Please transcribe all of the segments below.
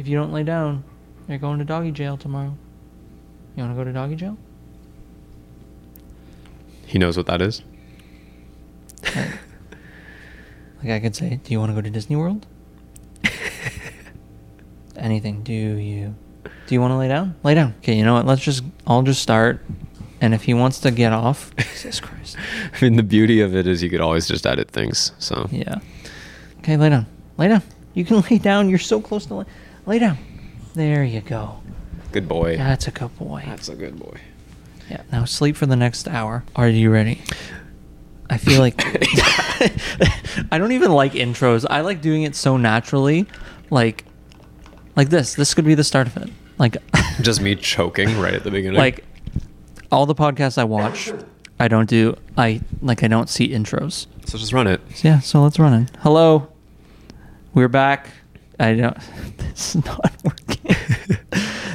if you don't lay down, you're going to doggy jail tomorrow. You want to go to doggy jail? He knows what that is. Like I could say, do you want to go to Disney World? Anything. Do you? Do you want to lay down? Lay down. Okay. You know what? Let's just. I'll just start. And if he wants to get off, Jesus Christ. I mean, the beauty of it is you could always just edit things. So Yeah. Okay. Lay down. Lay down. You can lay down. You're so close to lay. Lay down. There you go. good boy. That's a good boy. That's a good boy. Yeah. Now sleep for the next hour. Are you ready? I feel like I don't even like intros. I like doing it so naturally, like like this. This could be the start of it. Like Just me choking right at the beginning. like all the podcasts I watch, I don't do. I like I don't see intros. so just run it. Yeah. So let's run it. Hello, we're back. I don't. This is not working.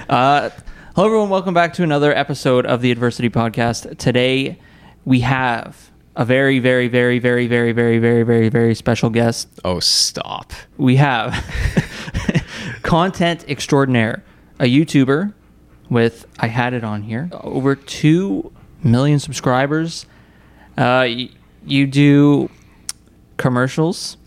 uh, hello, everyone. Welcome back to another episode of the Adversity Podcast. Today, we have a very, very, very, very, very, very, very, very, very special guest. Oh, stop. We have content extraordinaire, a YouTuber with I had it on here over two million subscribers. Uh, y- you do commercials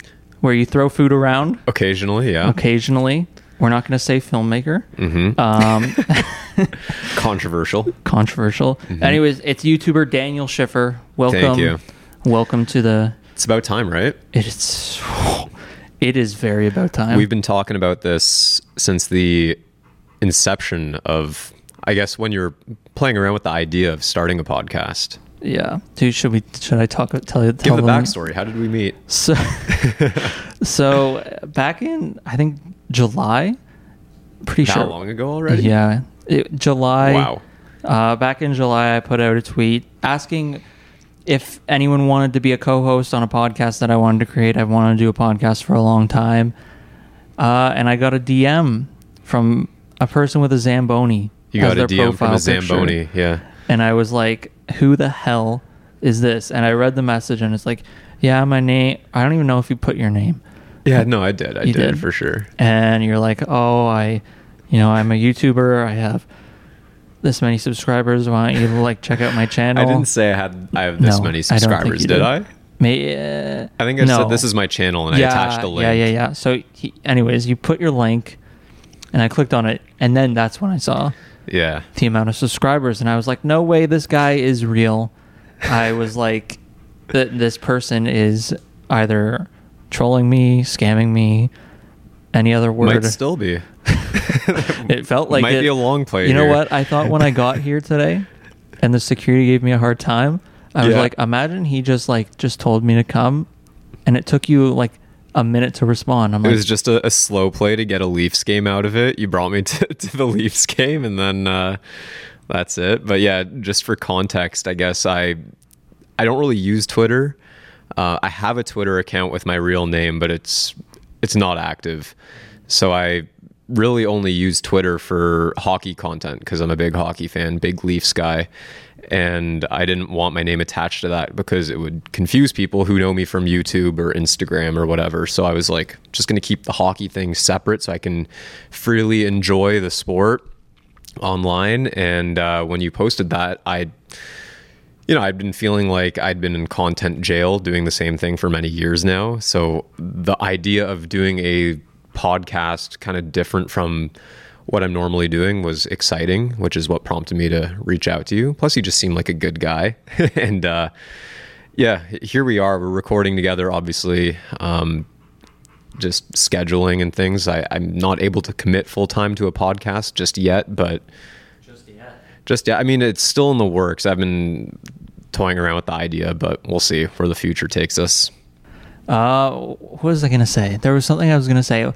where you throw food around Occasionally, yeah. occasionally. We're not going to say filmmaker. Mm-hmm. Um, Controversial. controversial. Anyways, it's YouTuber Daniel Schiffer. Welcome. Mm-hmm. you. Welcome to the. It's about time, right? It's. It is very about time. We've been talking about this since the inception of, I guess, when you're playing around with the idea of starting a podcast. Yeah, dude. Should we? Should I talk? Tell you. Give the them- backstory. How did we meet? So, so uh, back in I think July, pretty That sure. long ago already? Yeah, it, July. Wow. Uh, back in July, I put out a tweet asking if anyone wanted to be a co-host on a podcast that I wanted to create. I've wanted to do a podcast for a long time, uh, and I got a DM from a person with a zamboni. You got a DM from profile a picture. Zamboni. Yeah. And I was like, who the hell is this? And I read the message and it's like, yeah, my name. I don't even know if you put your name. Yeah, no, I did. I did, did? for sure. And you're like, oh, I, you know, I'm a YouTuber. I have this many subscribers. Why don't you like check out my channel? I didn't say I had I have this No, many I subscribers, you did did. I? May, uh, I think I no. said this is my channel and I attached a link. Yeah, yeah, yeah. So, he, anyways, you put your link, and I clicked on it, and then that's when I saw Yeah. the amount of subscribers, and I was like, no way, this guy is real. I was like, that this person is either trolling me, scamming me, any other word. Might still be. it felt like Might it, be a long play. You know here. what? I thought when I got here today, and the security gave me a hard time. I was Yeah. like, imagine he just like just told me to come, and it took you like a minute to respond. I'm It like, was just a, a slow play to get a Leafs game out of it. You brought me to, to the Leafs game, and then uh, that's it. But yeah, just for context, I guess I I don't really use Twitter. Uh, I have a Twitter account with my real name, but it's it's not active. So I really only use Twitter for hockey content because I'm a big hockey fan, big Leafs guy. And I didn't want my name attached to that because it would confuse people who know me from YouTube or Instagram or whatever. So I was like, just going to keep the hockey thing separate so I can freely enjoy the sport online. And uh, when you posted that, I you know, I'd been feeling like I'd been in content jail doing the same thing for many years now. So the idea of doing a podcast kind of different from what I'm normally doing was exciting, which is what prompted me to reach out to you. Plus, you just seem like a good guy. and uh, yeah, here we are. We're recording together, obviously. Um, just scheduling and things. I, I'm not able to commit full time to a podcast just yet, but just yet. just yeah i mean it's still in the works i've been toying around with the idea but we'll see where the future takes us Uh, what was I gonna say? There was something I was gonna say.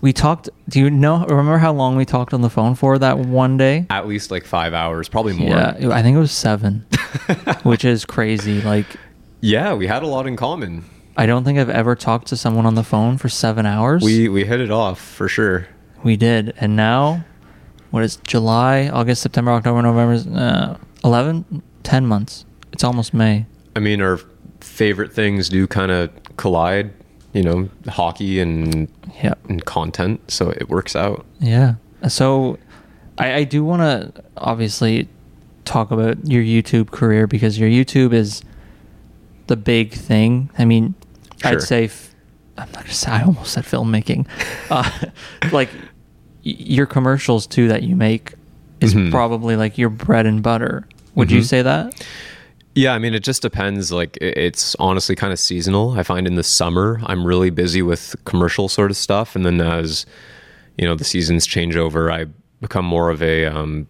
We talked. Do you know? Remember how long we talked on the phone for that one day? at least like five hours probably more Yeah, I think it was seven, which is crazy. Like, Yeah, we had a lot in common I don't think I've ever talked to someone on the phone for seven hours. we we hit it off for sure we did, and now, what is July, August, September, October, November? Uh, 11, 10 months. It's almost May. i mean our favorite things do kind of collide you know, hockey and, Yeah. and content. So it works out. Yeah. So I, I do want to obviously talk about your YouTube career because your YouTube is the big thing. I mean, Sure. I'd say, f- I'm not to say, I almost said filmmaking. Uh, like y- your commercials too that you make is Mhm. probably like your bread and butter. Would you Mhm. say that? Yeah, I mean, it just depends. Like, it's honestly kind of seasonal. I find in the summer, I'm really busy with commercial sort of stuff. And then as, you know, the seasons change over, I become more of a, um,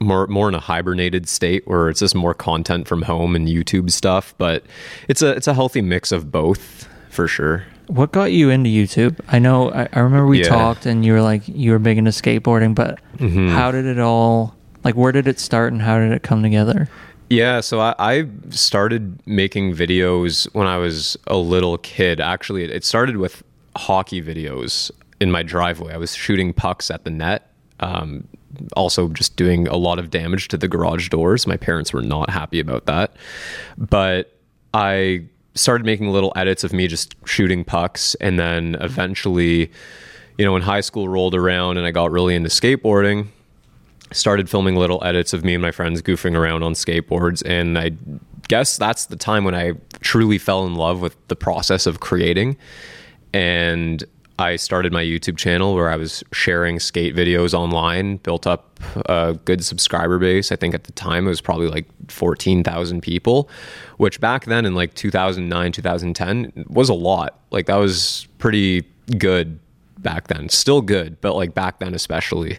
more, more in a hibernated state where it's just more content from home and YouTube stuff. But it's a, it's a healthy mix of both for sure. What got you into YouTube? I know, I, I remember we Yeah. talked and you were like, you were big into skateboarding, but Mhm. how did it all, like, where did it start and how did it come together? Yeah, so I, I started making videos when I was a little kid. Actually, it- started with hockey videos in my driveway. I was shooting pucks at the net, um, also just doing a lot of damage to the garage doors. My parents were not happy about that. But I started making little edits of me just shooting pucks. And then eventually, you know, when high school rolled around and I got really into skateboarding, started filming little edits of me and my friends goofing around on skateboards and i guess that's the time when i truly fell in love with the process of creating and i started my youtube channel where i was sharing skate videos online built up a good subscriber base i think at the time it was probably like 14000 people which back then in like 2009 2010 was a lot like that was pretty good back then. Still good, but like back then especially.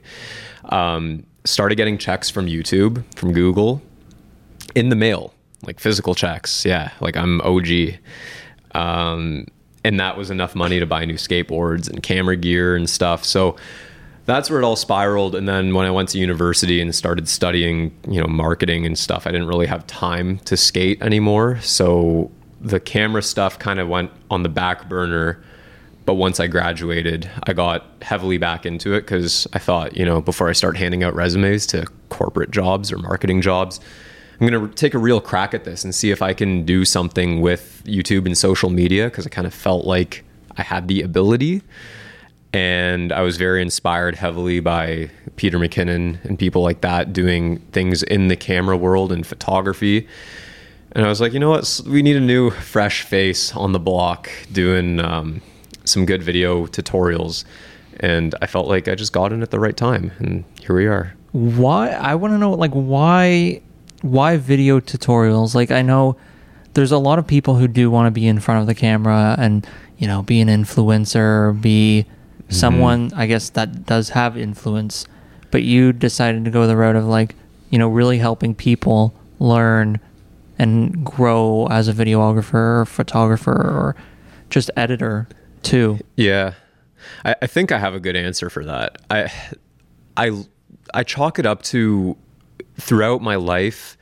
Um, started getting checks from YouTube, from Google, in the mail, like physical checks. Yeah, like I'm OG. Um, and that was enough money to buy new skateboards and camera gear and stuff. So that's where it all spiraled. And then when I went to university and started studying, you know, marketing and stuff, I didn't really have time to skate anymore. So the camera stuff kind of went on the back burner. But once I graduated, I got heavily back into it because I thought, you know, before I start handing out resumes to corporate jobs or marketing jobs, I'm going to take a real crack at this and see if I can do something with YouTube and social media because I kind of felt like I had the ability. And I was very inspired heavily by Peter McKinnon and people like that doing things in the camera world and photography. And I was like, you know what? We need a new, fresh face on the block doing um, some good video tutorials. And I felt like I just got in at the right time. And here we are. Why? I want to know, like, why, why video tutorials? Like, I know there's a lot of people who do want to be in front of the camera and, you know, be an influencer be mm-hmm. someone, I guess, that does have influence. But you decided to go the route of, like, you know, really helping people learn and grow as a videographer or photographer or just editor too. Yeah, I, I think I have a good answer for that. I, I, I chalk it up to throughout my life.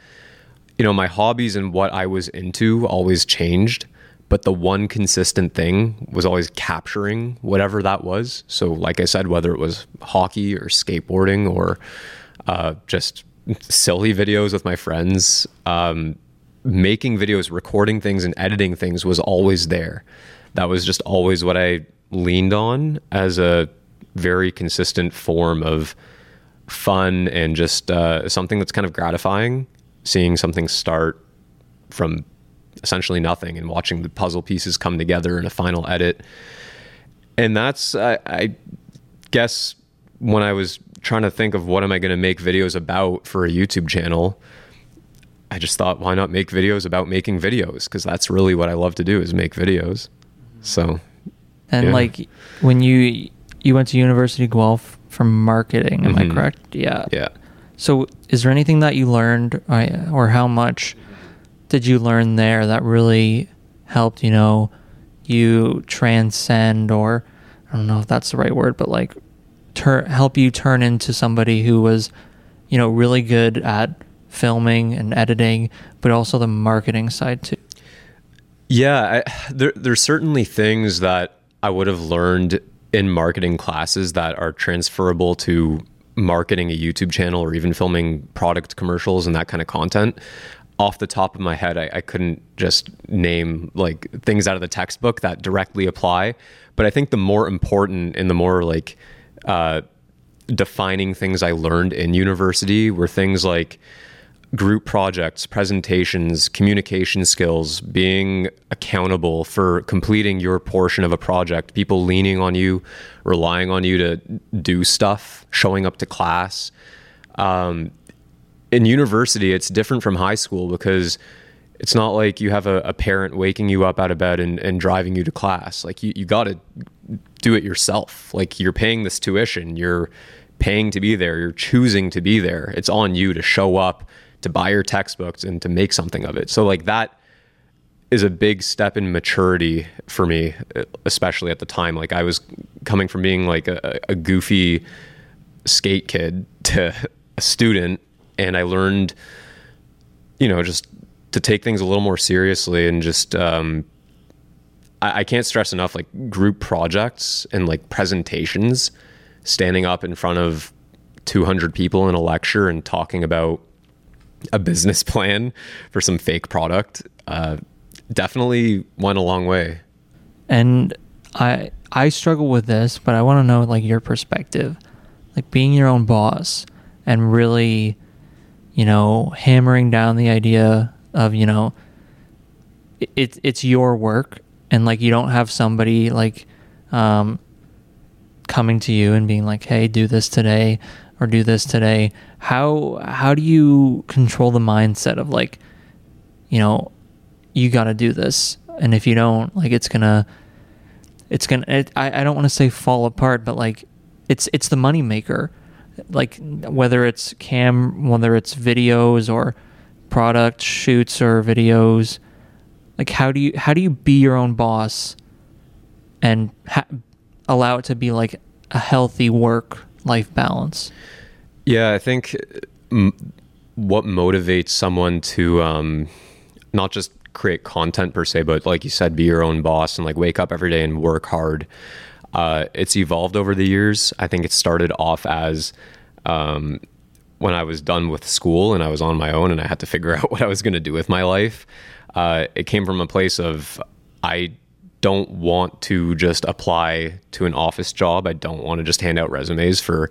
You know, my hobbies and what I was into always changed, but the one consistent thing was always capturing whatever that was. So, like I said, whether it was hockey or skateboarding or uh, just silly videos with my friends, um, making videos, recording things, and editing things was always there. That was just always what I leaned on as a very consistent form of fun and just uh, something that's kind of gratifying. Seeing something start from essentially nothing and watching the puzzle pieces come together in a final edit. And that's, I, I guess, when I was trying to think of what am I going to make videos about for a YouTube channel, I just thought, why not make videos about making videos? Because that's really what I love to do is make videos. So, And Yeah. like when you you went to University Guelph for marketing, am Mhm. I correct? Yeah. yeah. So is there anything that you learned I- or how much did you learn there that really helped, you know, you transcend or I don't know if that's the right word, but like turn help you turn into somebody who was, you know, really good at filming and editing, but also the marketing side too. Yeah, I, there, there's certainly things that I would have learned in marketing classes that are transferable to marketing a YouTube channel or even filming product commercials and that kind of content. off the top of my head, I, I couldn't just name like things out of the textbook that directly apply. But I think the more important and the more like uh, defining things I learned in university were things like group projects, presentations, communication skills, being accountable for completing your portion of a project, people leaning on you, relying on you to do stuff, showing up to class. Um, in university, it's different from high school because it's not like you have a, a parent waking you up out of bed and, and driving you to class. Like you, you got to do it yourself. Like you're paying this tuition, you're paying to be there, you're choosing to be there. It's on you to show up, to buy your textbooks, and to make something of it. So, like, that is a big step in maturity for me, especially at the time. Like, I was coming from being like a, a goofy skate kid to a student, and I learned, you know, just to take things a little more seriously and just um, I, I can't stress enough like group projects and like presentations, standing up in front of 200 people in a lecture and talking about a business plan for some fake product uh, definitely went a long way. And I I struggle with this, but I want to know like your perspective, like being your own boss and really, you know, hammering down the idea of you know, it's it's your work and like you don't have somebody like um, coming to you and being like, "Hey, do this today." or do this today how how do you control the mindset of like you know you got to do this and if you don't like it's gonna it's gonna it, I, I don't want to say fall apart but like it's it's the money maker like whether it's cam whether it's videos or product shoots or videos like how do you how do you be your own boss and ha- allow it to be like a healthy work life balance yeah i think m- what motivates someone to um, not just create content per se but like you said be your own boss and like wake up every day and work hard uh, it's evolved over the years i think it started off as um, when i was done with school and i was on my own and i had to figure out what i was going to do with my life uh, it came from a place of I don't want to just apply to an office job. I don't want to just hand out resumes for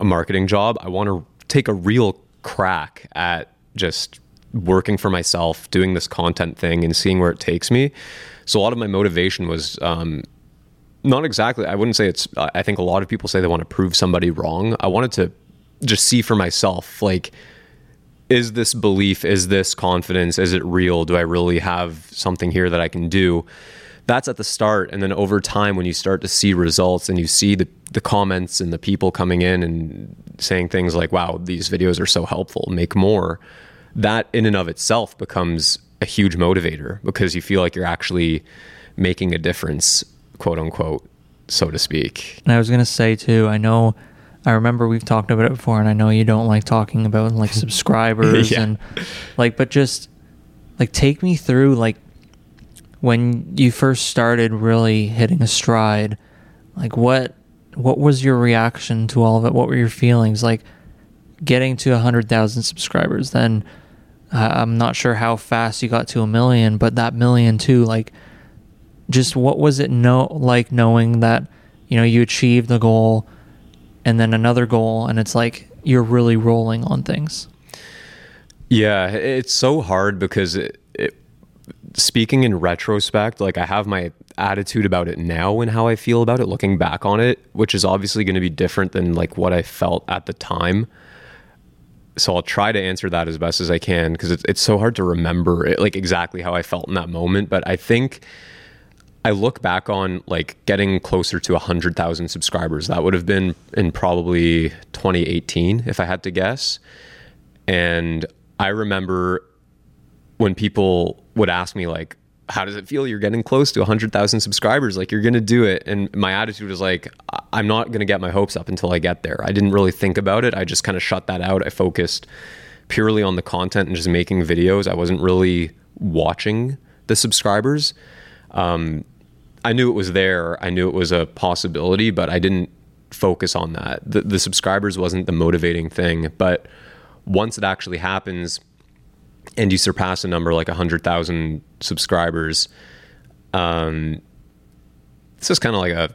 a marketing job. I want to take a real crack at just working for myself, doing this content thing, and seeing where it takes me. So a lot of my motivation was um, not exactly. I wouldn't say it's. I think a lot of people say they want to prove somebody wrong. I wanted to just see for myself, like is this belief, is this confidence, is it real? Do I really have something here that I can do? That's at the start. And then over time, when you start to see results and you see the, the comments and the people coming in and saying things like, wow, these videos are so helpful, make more, that in and of itself becomes a huge motivator because you feel like you're actually making a difference, quote unquote, so to speak. And I was going to say too, I know I remember we've talked about it before, and I know you don't like talking about like subscribers yeah. and like, but just like take me through like when you first started really hitting a stride. Like what what was your reaction to all of it? What were your feelings like getting to a hundred thousand subscribers? Then uh, I'm not sure how fast you got to a million, but that million too, like just what was it no like knowing that you know you achieved the goal and then another goal and it's like you're really rolling on things yeah it's so hard because it, speaking in retrospect like i have my attitude about it now and how i feel about it looking back on it which is obviously going to be different than like what i felt at the time so i'll try to answer that as best as i can because it's, it's so hard to remember it like exactly how i felt in that moment but i think I look back on like getting closer to 100,000 subscribers. That would have been in probably 2018, if I had to guess. And I remember when people would ask me, like, how does it feel? You're getting close to 100,000 subscribers. Like, you're to do it. And my attitude was like, I'm not to get my hopes up until I get there. I didn't really think about it. I just kind of shut that out. I focused purely on the content and just making videos. I wasn't really watching the subscribers. Um, I knew it was there. I knew it was a possibility, but I didn't focus on that. The, the subscribers wasn't the motivating thing. But once it actually happens, and you surpass a number like 100,000 subscribers, um, it's just kind of like a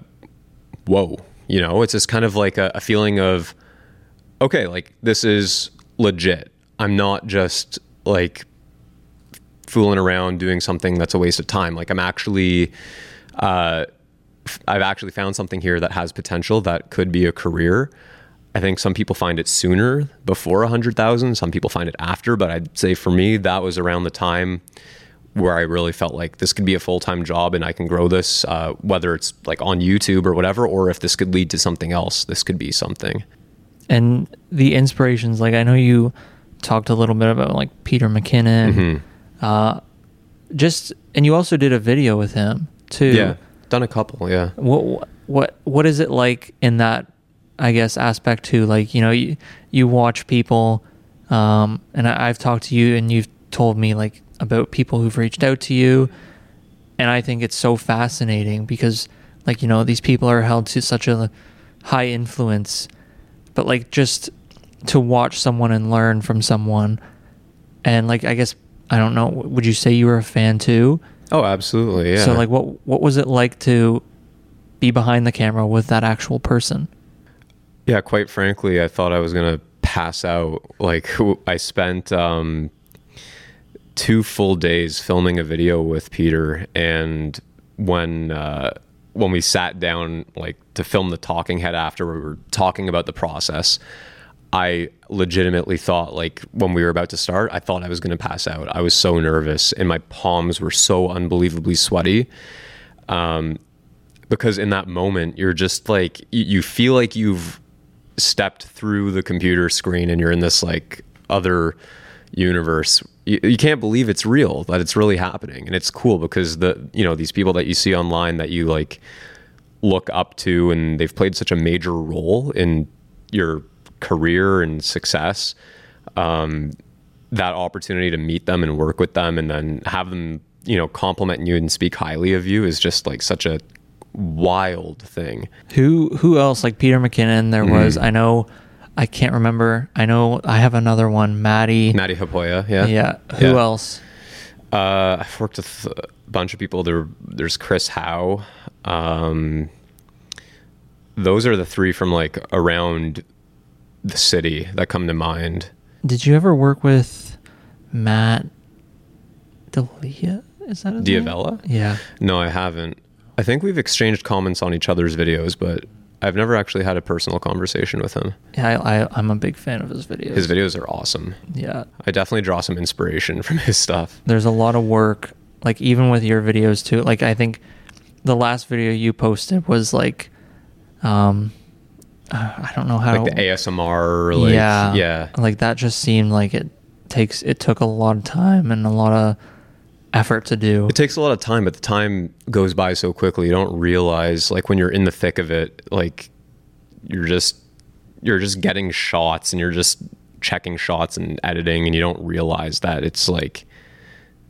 whoa, you know, it's just kind of like a, a feeling of, okay, like this is legit. I'm not just like fooling around doing something that's a waste of time. Like I'm actually, uh, I've actually found something here that has potential that could be a career. I think some people find it sooner before 100,000. Some people find it after, but I'd say for me, that was around the time where I really felt like this could be a full time job and I can grow this, uh, whether it's like on YouTube or whatever, or if this could lead to something else, this could be something. And the inspirations, like I know you talked a little bit about like Peter McKinnon, Mm-hmm. uh, just and you also did a video with him too. Yeah. Done a couple. Yeah. What what what is it like in that? I guess aspect too. Like you know, you you watch people, um, and I, I've talked to you, and you've told me like about people who've reached out to you, and I think it's so fascinating because like you know these people are held to such a high influence, but like just to watch someone and learn from someone, and like I guess I don't know. Would you say you were a fan too? Oh, absolutely. Yeah. So like what what was it like to be behind the camera with that actual person? Yeah, quite frankly, I thought I was gonna pass out. Like I spent um, two full days filming a video with Peter, and when uh, when we sat down like to film the talking head after we were talking about the process, I legitimately thought like when we were about to start, I thought I was gonna pass out. I was so nervous, and my palms were so unbelievably sweaty. Um, because in that moment, you're just like you, you feel like you've stepped through the computer screen and you're in this like other universe you, you can't believe it's real that it's really happening. And it's cool because the you know these people that you see online that you like look up to and they've played such a major role in your career and success um, that opportunity to meet them and work with them and then have them you know compliment you and speak highly of you is just like such a wild thing Who who else like Peter McKinnon? There was I know I can't remember. I know I have another one, Maddie. Matti Haapoja, yeah. Yeah. Who Yeah. else? Uh, I've worked with a bunch of people. There, there's Chris Hau. Um, those are the three from like around the city that come to mind. Did you ever work with Matt Delia? Is that his name? D'Avella? Yeah. No, I haven't. I think we've exchanged comments on each other's videos, but I've never actually had a personal conversation with him. Yeah, I, I I'm a big fan of his videos. His videos are awesome. Yeah. I definitely draw some inspiration from his stuff. there's a lot of work like even with your videos too like i think the last video you posted was like um uh, i don't know how Like the ASMR, like yeah yeah. like that just seemed like it takes it took a lot of time and a lot of effort to do It takes a lot of time, but the time goes by so quickly. You don't realize, like when you're in the thick of it, like you're just you're just getting shots and you're just checking shots and editing, and you don't realize that it's like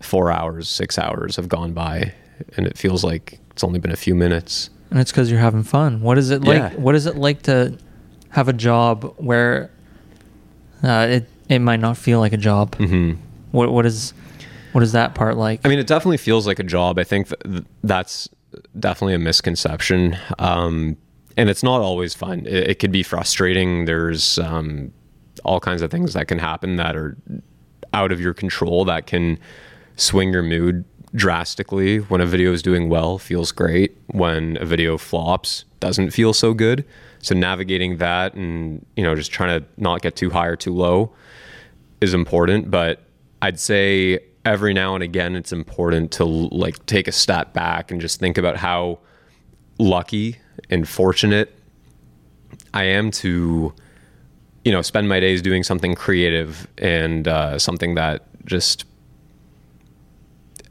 four hours, six hours have gone by, and it feels like it's only been a few minutes. and it's because you're having fun what is it like Yeah. what is it like to have a job where uh, it it might not feel like a job hmm what what is what is that part like I mean, it definitely feels like a job. I think th- that's definitely a misconception. Um, and it's not always fun. It, it could be frustrating. There's um, all kinds of things that can happen that are out of your control that can swing your mood drastically. When a video is doing well, feels great. When a video flops, doesn't feel so good. So navigating that and you know just trying to not get too high or too low is important, but I'd say every now and again it's important to like take a step back and just think about how lucky and fortunate I am to you know spend my days doing something creative and uh, something that just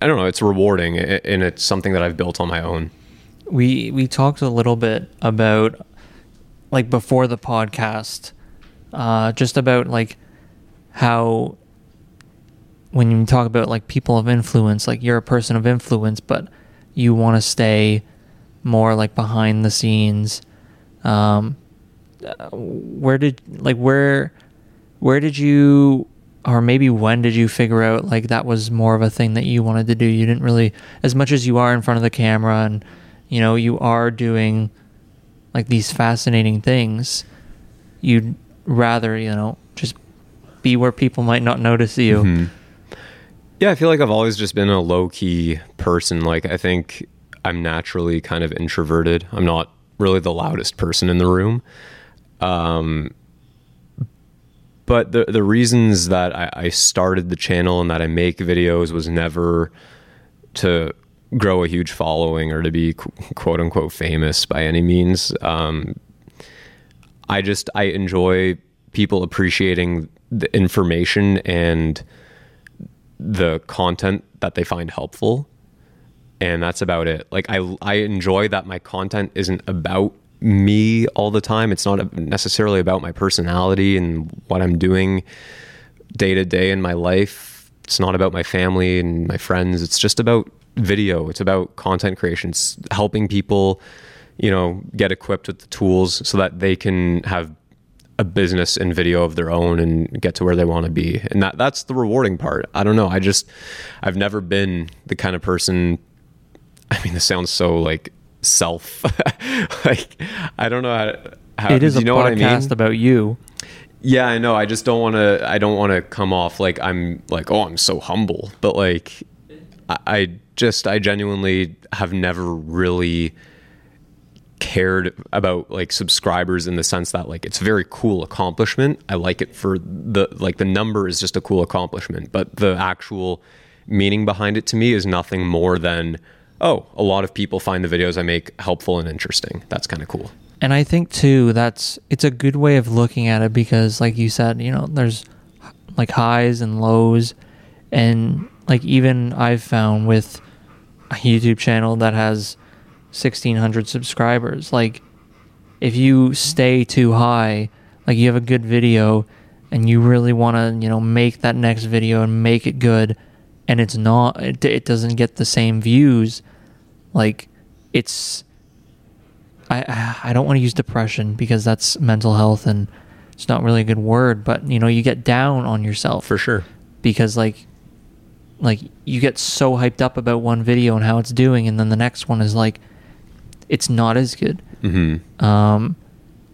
I don't know it's rewarding and it's something that I've built on my own. we we talked a little bit about like before the podcast uh just about like how when you talk about like people of influence like you're a person of influence but you want to stay more like behind the scenes um uh, where did like where where did you or maybe when did you figure out like that was more of a thing that you wanted to do? You didn't really, as much as you are in front of the camera and you know you are doing like these fascinating things. You'd rather you know just be where people might not notice you. Mhm. Yeah, I feel like I've always just been a low key person. Like, I think I'm naturally kind of introverted. I'm not really the loudest person in the room. Um, but the the reasons that I, I started the channel and that I make videos was never to grow a huge following or to be quote unquote famous by any means. Um, I just I enjoy people appreciating the information and the content that they find helpful and that's about it. Like i i enjoy that my content isn't about me all the time. It's not necessarily about my personality and what i'm doing day to day in my life. It's not about my family and my friends. It's just about video. It's about content creation. It's helping people you know get equipped with the tools so that they can have a business and video of their own and get to where they want to be and that that's the rewarding part i don't know i just i've never been the kind of person i mean this sounds so like self like i don't know how, how It is a you know what i podcast mean about you. yeah, I know. I just don't want to. I don't want to come off like I'm like, oh, I'm so humble. But like, I, I just, I genuinely have never really cared about like subscribers in the sense that like it's very cool accomplishment. I like it for the like the number is just a cool accomplishment, but the actual meaning behind it to me is nothing more than oh, a lot of people find the videos I make helpful and interesting. That's kind of cool. And I think too that's it's a good way of looking at it because like you said, you know, there's like highs and lows and like even I've found with a YouTube channel that has 1600 subscribers, like if you stay too high, like you have a good video and you really want to, you know, make that next video and make it good and it's not it, it doesn't get the same views, like it's I I don't want to use depression because that's mental health and it's not really a good word, but you know, you get down on yourself For sure. because like like you get so hyped up about one video and how it's doing and then the next one is like it's not as good. hmm Um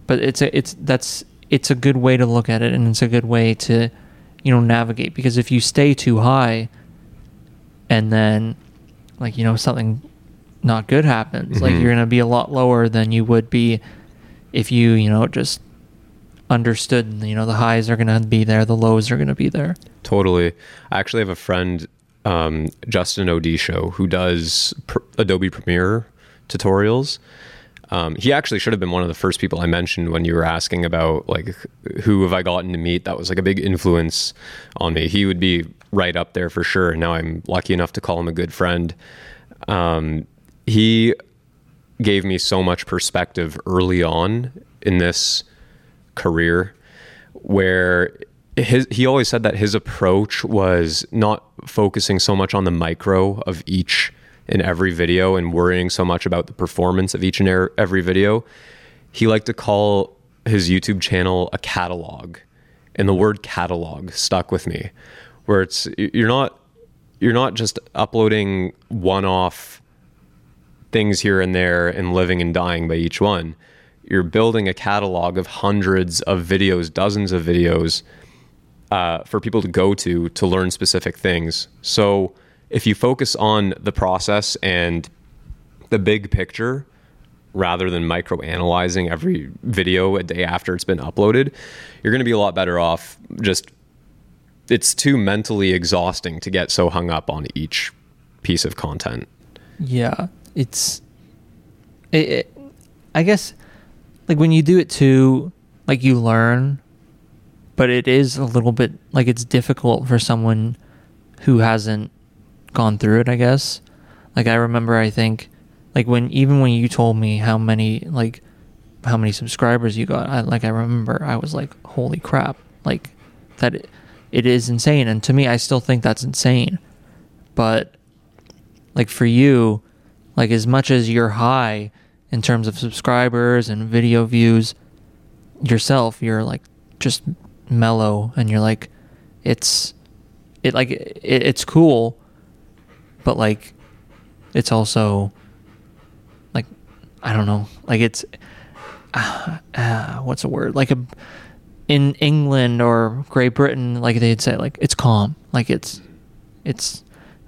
but it's a it's that's it's a good way to look at it and it's a good way to you know navigate because if you stay too high and then like you know something not good happens like Mhm. you're going to be a lot lower than you would be if you you know just understood you know the highs are going to be there the lows are going to be there Totally. I actually have a friend, um, Justin Odisho, who does pr- Adobe Premiere tutorials. Um, he actually should have been one of the first people I mentioned when you were asking about like who have I gotten to meet that was like a big influence on me. He would be right up there for sure. Now I'm lucky enough to call him a good friend. Um, he gave me so much perspective early on in this career where his he always said that his approach was not focusing so much on the micro of each and every video and worrying so much about the performance of each and er- every video. He liked to call his YouTube channel a catalog. And the word catalog stuck with me where it's you're not you're not just uploading one-off things here and there and living and dying by each one. You're building a catalog of hundreds of videos, dozens of videos uh, for people to go to to learn specific things. So if you focus on the process and the big picture rather than micro analyzing every video a day after it's been uploaded, you're going to be a lot better off just it's too mentally exhausting to get so hung up on each piece of content. Yeah, it's. It, it, I guess, like when you do it too, like you learn, but it is a little bit like it's difficult for someone who hasn't gone through it. I guess. Like I remember, I think, like when even when you told me how many like how many subscribers you got, I like I remember I was like, holy crap, like that. It, it is insane, and to me, I still think that's insane, but like for you, like as much as you're high in terms of subscribers and video views, yourself, you're like just mellow and you're like it's it like it, it's cool, but like it's also like I don't know, like it's uh, uh, what's a word like a in England or Great Britain, like they'd say, like it's calm, like it's it's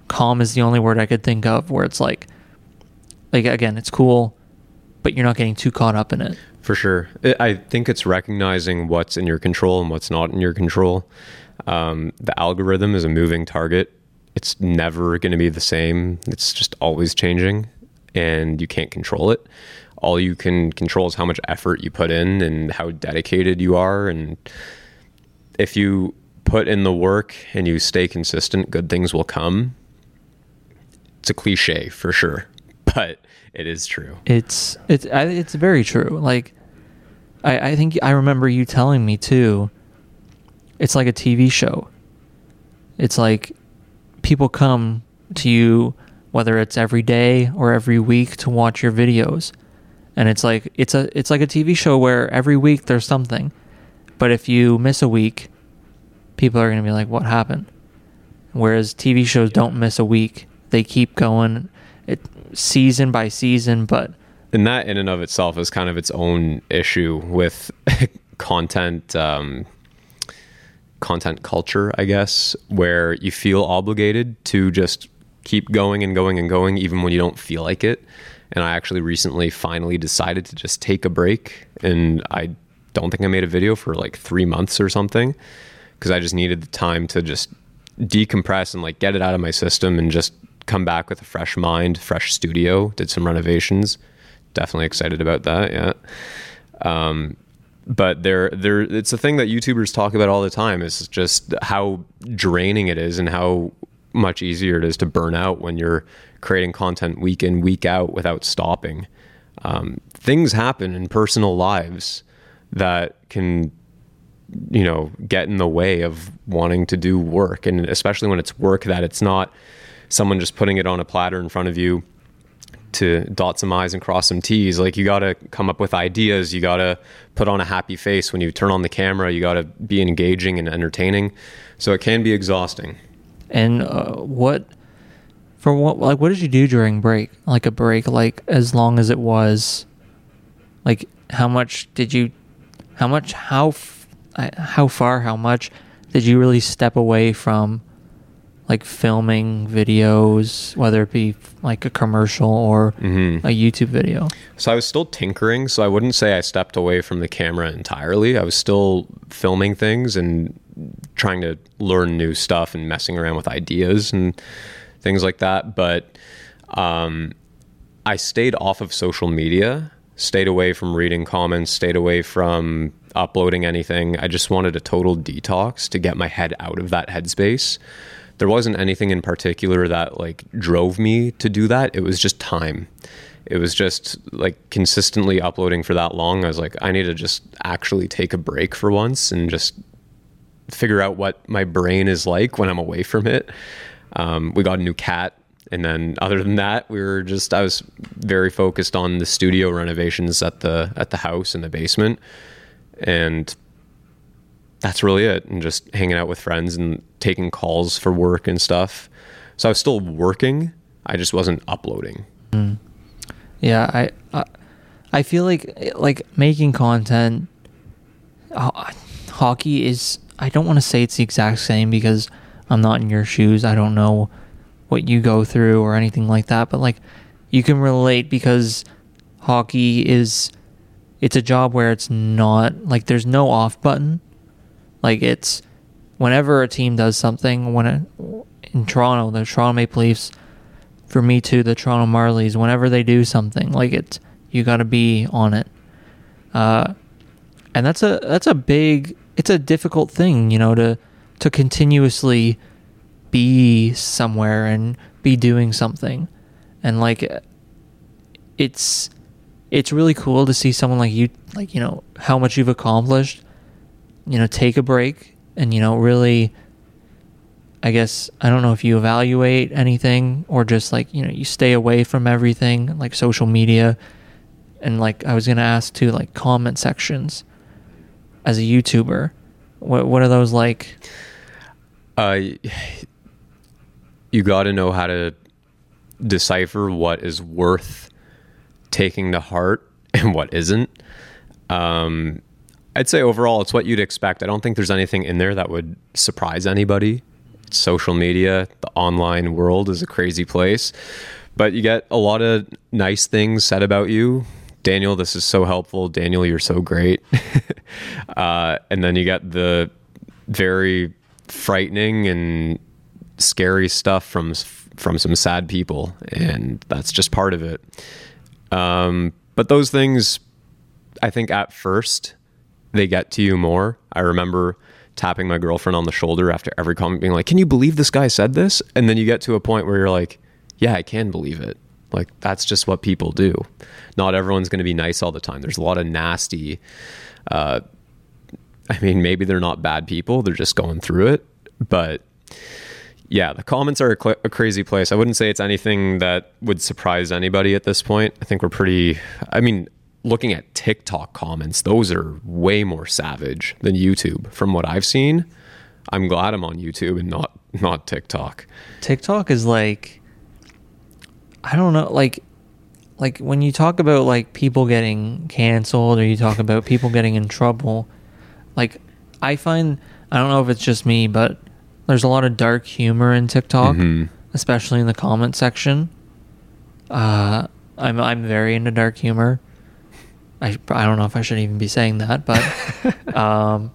calm is the only word I could think of where it's like like again, it's cool, but you're not getting too caught up in it. For sure. I think it's recognizing what's in your control and what's not in your control. Um, the algorithm is a moving target. It's never going to be the same. It's just always changing, and you can't control it. All you can control is how much effort you put in and how dedicated you are. And if you put in the work and you stay consistent, good things will come. It's a cliche for sure, but it is true. It's it's it's very true. Like I I think I remember you telling me too. It's like a TV show. It's like people come to you whether it's every day or every week to watch your videos. And it's like it's a it's like a TV show where every week there's something. But if you miss a week, people are going to be like what happened? Whereas TV shows don't miss a week. They keep going it season by season, but and that in and of itself is kind of its own issue with content um, content culture, I guess, where you feel obligated to just keep going and going and going even when you don't feel like it. And I actually recently finally decided to just take a break and I don't think I made a video for like 3 months or something because I just needed the time to just decompress and like get it out of my system and just come back with a fresh mind, fresh studio, did some renovations. Definitely excited about that. Yeah. Um, but there, there, it's a thing that YouTubers talk about all the time. Is just how draining it is and how much easier it is to burn out when you're creating content week in, week out without stopping. Um, things happen in personal lives that can, you know, get in the way of wanting to do work, and especially when it's work that it's not someone just putting it on a platter in front of you to dot some I's and cross some T's. Like you got to come up with ideas. You got to put on a happy face when you turn on the camera. You got to be engaging and entertaining. So it can be exhausting. And uh, what, for what, like, what did you do during break? Like a break, like as long as it was, like how much did you, how much, how, how far, how much did you really step away from like filming videos, whether it be like a commercial or mm-hmm. a YouTube video? So I was still tinkering. So I wouldn't say I stepped away from the camera entirely. I was still filming things and trying to learn new stuff and messing around with ideas and things like that. But um, I stayed off of social media, stayed away from reading comments, stayed away from uploading anything. I just wanted a total detox to get my head out of that headspace there wasn't anything in particular that like drove me to do that. It was just time. It was just like consistently uploading for that long. I was like, I need to just actually take a break for once and just figure out what my brain is like when I'm away from it. Um, we got a new cat. And then other than that, we were just I was very focused on the studio renovations at the at the house in the basement. And that's really it. And just hanging out with friends and taking calls for work and stuff. So I was still working. I just wasn't uploading. Mm. Yeah, I, I, I feel like like making content. Uh, hockey is. I don't want to say it's the exact same because I'm not in your shoes. I don't know what you go through or anything like that. But like, you can relate because hockey is. It's a job where it's not like there's no off button like it's whenever a team does something, when in Toronto, the Toronto Maple Leafs, for me too, the Toronto Marlies, whenever they do something, like it's you got to be on it. Uh, and that's a that's a big it's a difficult thing, you know, to to continuously be somewhere and be doing something. And like it's it's really cool to see someone like you like, you know, how much you've accomplished you know, take a break and, you know, really, I guess, I don't know if you evaluate anything or just like, you know, you stay away from everything like social media. And like, I was going to ask too, like comment sections as a YouTuber. What, what are those like? Uh, you got to know how to decipher what is worth taking to heart and what isn't. Um, I'd say overall, it's what you'd expect. I don't think there's anything in there that would surprise anybody. Social media, the online world is a crazy place, but you get a lot of nice things said about you. Daniel, this is so helpful. Daniel, you're so great. uh, and then you get the very frightening and scary stuff from from some sad people, and that's just part of it. Um, but those things, I think, at first they get to you more. I remember tapping my girlfriend on the shoulder after every comment, being like, "Can you believe this guy said this?" And then you get to a point where you're like, "Yeah, I can believe it." Like that's just what people do. Not everyone's going to be nice all the time. There's a lot of nasty. Uh, I mean, maybe they're not bad people; they're just going through it. But yeah, the comments are a, cl- a, crazy place. I wouldn't say it's anything that would surprise anybody at this point. I think we're pretty. I mean, looking at TikTok comments, those are way more savage than YouTube from what I've seen. I'm glad I'm on YouTube and not not TikTok. TikTok is like I don't know, like like when you talk about like people getting canceled or you talk about people getting in trouble, like I find I don't know if it's just me, but there's a lot of dark humor in TikTok, mm-hmm. especially in the comment section. Uh, I'm I'm very into dark humor. I I don't know if I should even be saying that, but um,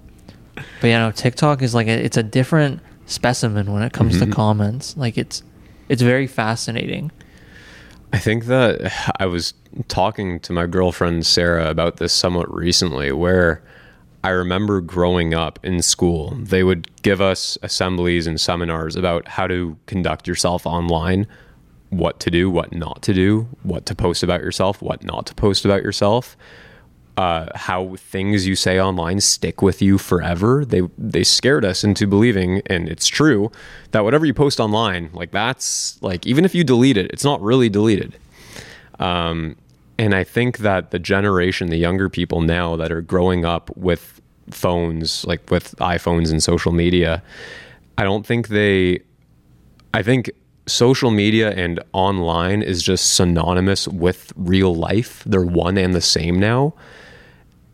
but yeah, no, TikTok is like a, it's a different specimen when it comes mm-hmm. to comments. Like it's it's very fascinating. I think that I was talking to my girlfriend Sarah about this somewhat recently, where I remember growing up in school, they would give us assemblies and seminars about how to conduct yourself online, what to do, what not to do, what to post about yourself, what not to post about yourself uh, how things you say online stick with you forever. They they scared us into believing, and it's true, that whatever you post online, like that's like even if you delete it, it's not really deleted. Um, and I think that the generation, the younger people now that are growing up with phones, like with iPhones and social media, I don't think they. I think social media and online is just synonymous with real life. They're one and the same now.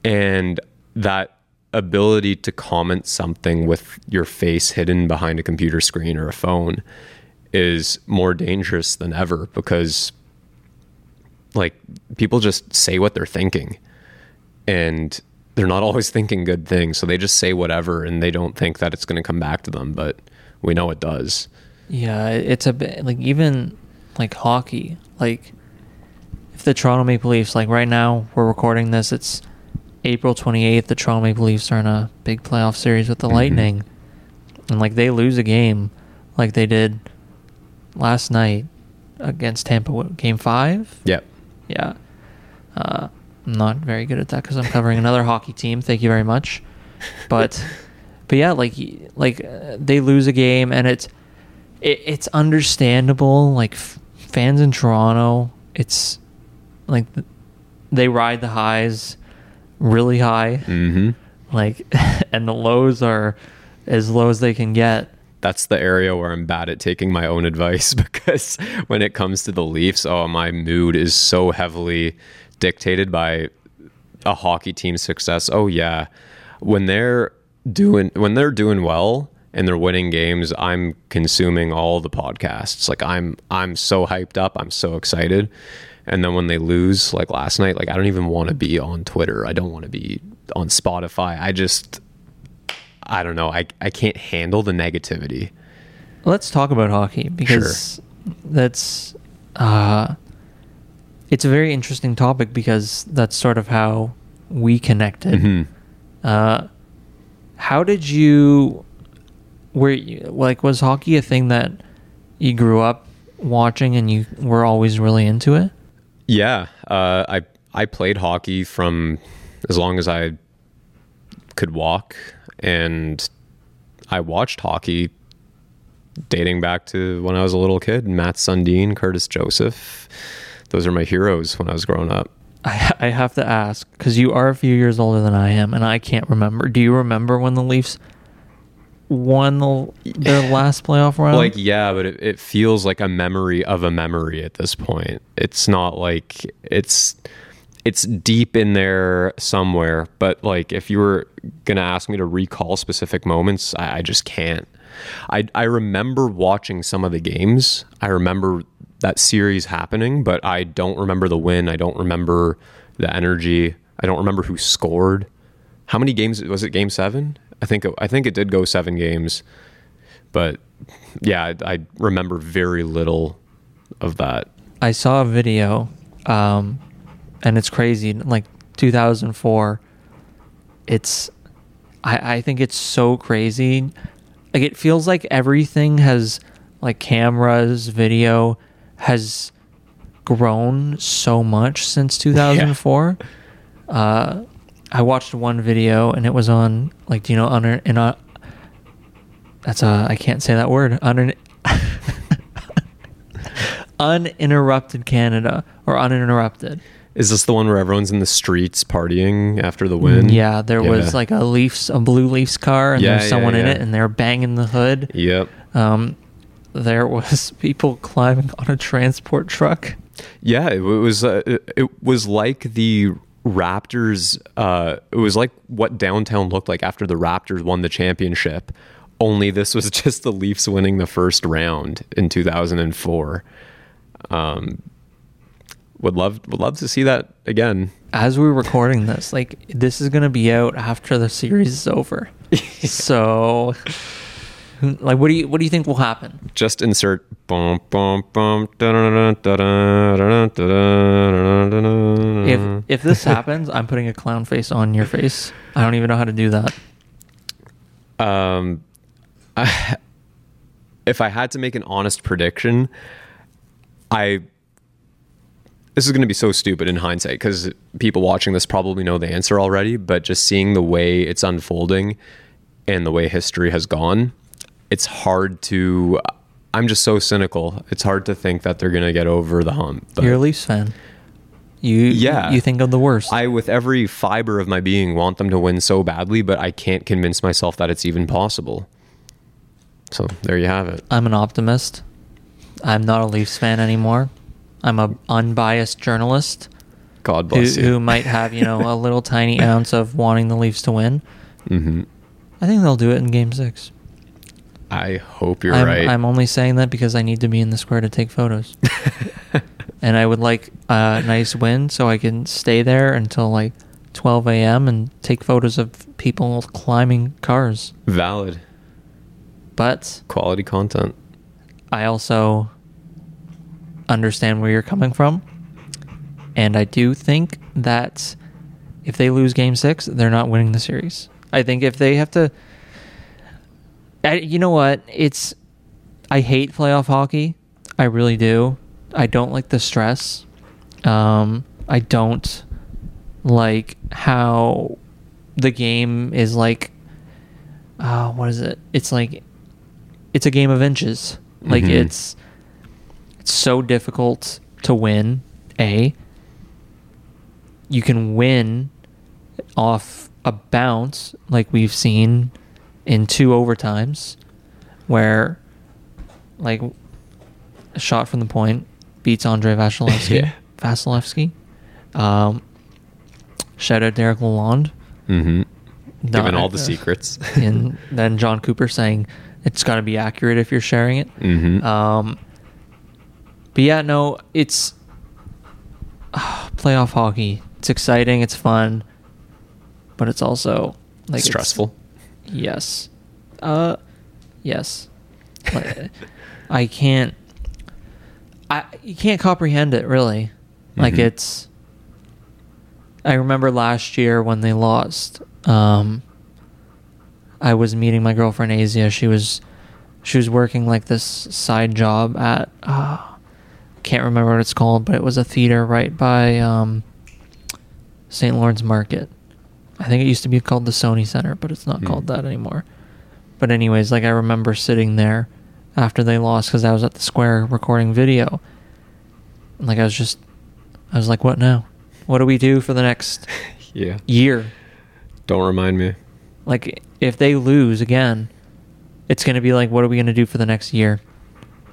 And that ability to comment something with your face hidden behind a computer screen or a phone is more dangerous than ever because like people just say what they're thinking and they're not always thinking good things so they just say whatever and they don't think that it's going to come back to them but we know it does yeah it's a bit like even like hockey like if the toronto maple leafs like right now we're recording this it's April 28th, the Toronto Maple Leafs are in a big playoff series with the mm-hmm. Lightning. And like they lose a game like they did last night against Tampa, game five? Yep. Yeah. Uh, I'm not very good at that because I'm covering another hockey team. Thank you very much. But, but yeah, like like uh, they lose a game and it's it, it's understandable. Like f- fans in Toronto, it's like they ride the highs really high. Mm-hmm. Like, and the lows are as low as they can get. That's the area where I'm bad at taking my own advice because when it comes to the Leafs, oh, my mood is so heavily dictated by a hockey team's success. Oh yeah, when they're doing when they're doing well and they're winning games, I'm consuming all the podcasts. Like I'm I'm so hyped up. I'm so excited. And then when they lose, like last night, like I don't even want to be on Twitter. I don't want to be on Spotify. I just, I don't know. I, I can't handle the negativity. Let's talk about hockey because sure. that's, uh, it's a very interesting topic because that's sort of how we connected. Mm-hmm. Uh, how did you, were you, like, was hockey a thing that you grew up watching and you were always really into it? Yeah, uh, I I played hockey from as long as I could walk, and I watched hockey dating back to when I was a little kid. Mats Sundin, Curtis Joseph, those are my heroes when I was growing up. I, I have to ask because you are a few years older than I am, and I can't remember. Do you remember when the Leafs won the, their last playoff round. Like, yeah, but it, it feels like a memory of a memory at this point. It's not like it's it's deep in there somewhere. But like, if you were gonna ask me to recall specific moments, I, I just can't. I I remember watching some of the games. I remember that series happening, but I don't remember the win. I don't remember the energy. I don't remember who scored. How many games was it? Game seven? I think it, I think it did go seven games, but yeah, I, I remember very little of that. I saw a video, um, and it's crazy. Like 2004, it's I, I think it's so crazy. Like it feels like everything has like cameras, video has grown so much since 2004. Uh, I watched one video and it was on like do you know under in a that's a I can't say that word under uninterrupted Canada or uninterrupted. Is this the one where everyone's in the streets partying after the win? Yeah, there Yeah. was like a Leafs, a blue Leafs car, and Yeah, there's yeah, someone in it, and they're banging the hood. Yep. Um, there was people climbing on a transport truck. Yeah, it was. Uh, it was like the Raptors. Uh, it was like what downtown looked like after the Raptors won the championship. Only this was just the Leafs winning the first round in 2004. Um, would love would love to see that again. As we're recording this, like this is gonna be out after the series is over. so, who- like, what do you what do you think will happen? Just insert. If if this happens, I'm putting a clown face on your face. I don't even know how to do that. Um, I, if I had to make an honest prediction, I this is going to be so stupid in hindsight because people watching this probably know the answer already. But just seeing the way it's unfolding and the way history has gone, it's hard to. I'm just so cynical. It's hard to think that they're going to get over the hump. But You're a Leafs fan. You Yeah. You think of the worst. I, with every fiber of my being, want them to win so badly, but I can't convince myself that it's even possible. So there you have it. I'm an optimist. I'm not a Leafs fan anymore. I'm a unbiased journalist God who, bless you. who might have you know a little tiny ounce of wanting the Leafs to win. hmm I think they'll do it in Game Six. I hope you're I'm, right. I'm only saying that because I need to be in the square to take photos, and I would like a nice win so I can stay there until like 12 a.m. and take photos of people climbing cars. Valid But quality content. I also understand where you're coming from. And I do think that if they lose game six, they're not winning the series. I think if they have to. I, you know what? It's. I hate playoff hockey. I really do. I don't like the stress. Um, I don't like how the game is like. Uh, what is it? It's like. It's a game of inches. Like Mhm. it's. It's so difficult to win. A. You can win off a bounce like we've seen in two overtimes where like a shot from the point beats Andrei Vasilevskiy. Yeah. Vasilevskiy. Um, shout out Derek Lalonde. Mm-hmm. Given all the uh, secrets. and then Jon Cooper saying it's got to be accurate if you're sharing it. Mhm. Um, but yeah, no, it's ah, playoff hockey. It's exciting. It's fun, but it's also like it's- Stressful. Yes. Uh, yes. Like, I can't. I you can't comprehend it really. Like Mhm. it's. I remember last year when they lost. Um, I was meeting my girlfriend Asia. She was, she was working like this side job at. Uh, can't remember what it's called, but it was a theater right by um, St. Lawrence Market. I think it used to be called the Sony Center, but it's not Hmm. called that anymore. But anyways, like I remember sitting there after they lost because I was at the square recording video. And like I was just, I was like, what now? What do we do for the next Yeah. year? Don't remind me. Like if they lose again, it's going to be like, what are we going to do for the next year?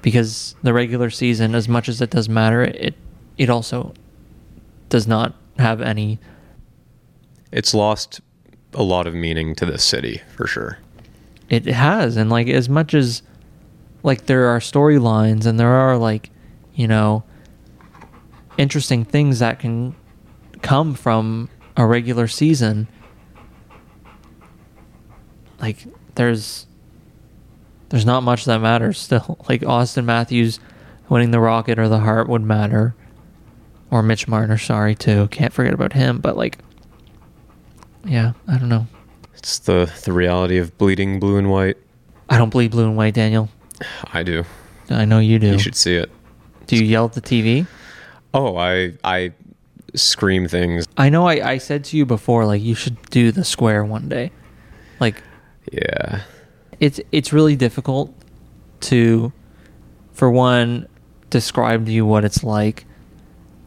Because the regular season, as much as it does matter, it it also does not have any. It's lost a lot of meaning to this city for sure. It has, and like as much as like there are storylines and there are like, you know, interesting things that can come from a regular season. Like there's there's not much that matters still. Like Auston Matthews winning the Rocket or the Hart would matter. Or Mitch Marner, sorry too. Can't forget about him. But like yeah, I don't know. It's the the reality of bleeding blue and white. I don't bleed blue and white, Daniel. I do. I know you do. You should see it. Do you yell at the TV? Oh, I I scream things. I know I, I said to you before, like you should do the square one day. Like Yeah. it's it's really difficult to for one describe to you what it's like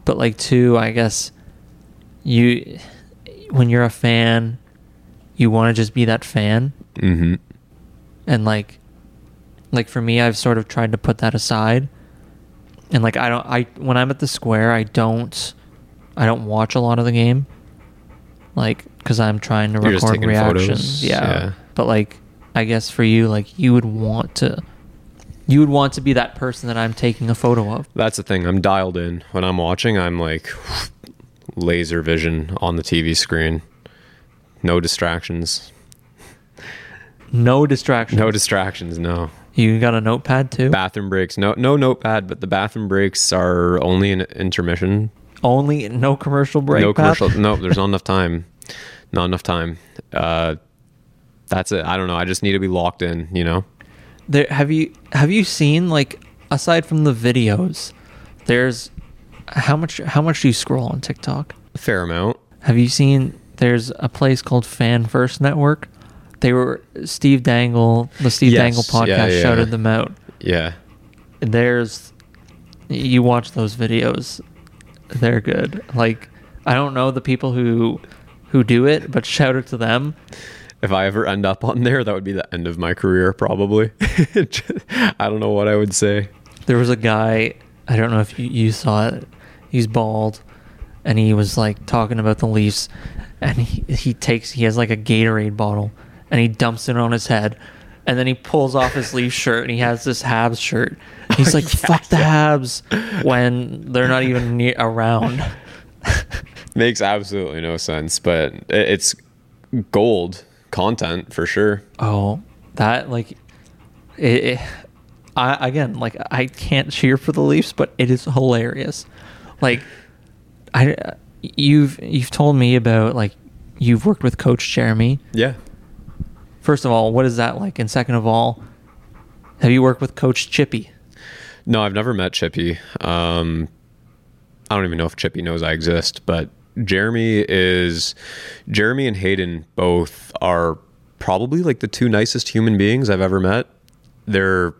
but like two i guess you when you're a fan you want to just be that fan Mm-hmm. and like like for me i've sort of tried to put that aside and like i don't i when i'm at the square i don't i don't watch a lot of the game like because i'm trying to You're record reactions yeah. Yeah. but like i guess for you like you would want to you would want to be that person that i'm taking a photo of That's the thing. I'm dialed in. When I'm watching, I'm like laser vision on the TV screen. No distractions. no distractions No distractions, no. you got a notepad too Bathroom breaks. No no notepad, but the bathroom breaks are only an intermission. only no commercial break no Pat? commercial. no, there's not enough time. Not enough time. Uh that's it. I don't know. I just need to be locked in, you know? there have you have you seen like aside from the videos there's how much how much do you scroll on tiktok A fair amount. have you seen there's a place called fan first network they were steve dangle the steve Yes, dangle podcast yeah, yeah. shouted them out Yeah. there's you watch those videos they're good like i don't know the people who who do it but shout out to them If I ever end up on there, that would be the end of my career, probably. I don't know what I would say. There was a guy, I don't know if you, you saw it. He's bald and he was like talking about the Leafs and he, he takes he has like a Gatorade bottle and he dumps it on his head and then he pulls off his Leaf shirt and he has this Habs shirt. He's like fuck the Habs when they're not even near, around. Makes absolutely no sense, but it's gold content for sure. Oh, that like it, it I again like I can't cheer for the Leafs, but it is hilarious. Like I you've you've told me about like you've worked with coach Jeremy. Yeah. First of all, what is that like? And second of all, have you worked with coach Chippy? No, I've never met Chippy. Um, I don't even know if Chippy knows I exist, but Jeremy is Jeremy and Hayden both are probably like the two nicest human beings I've ever met. They're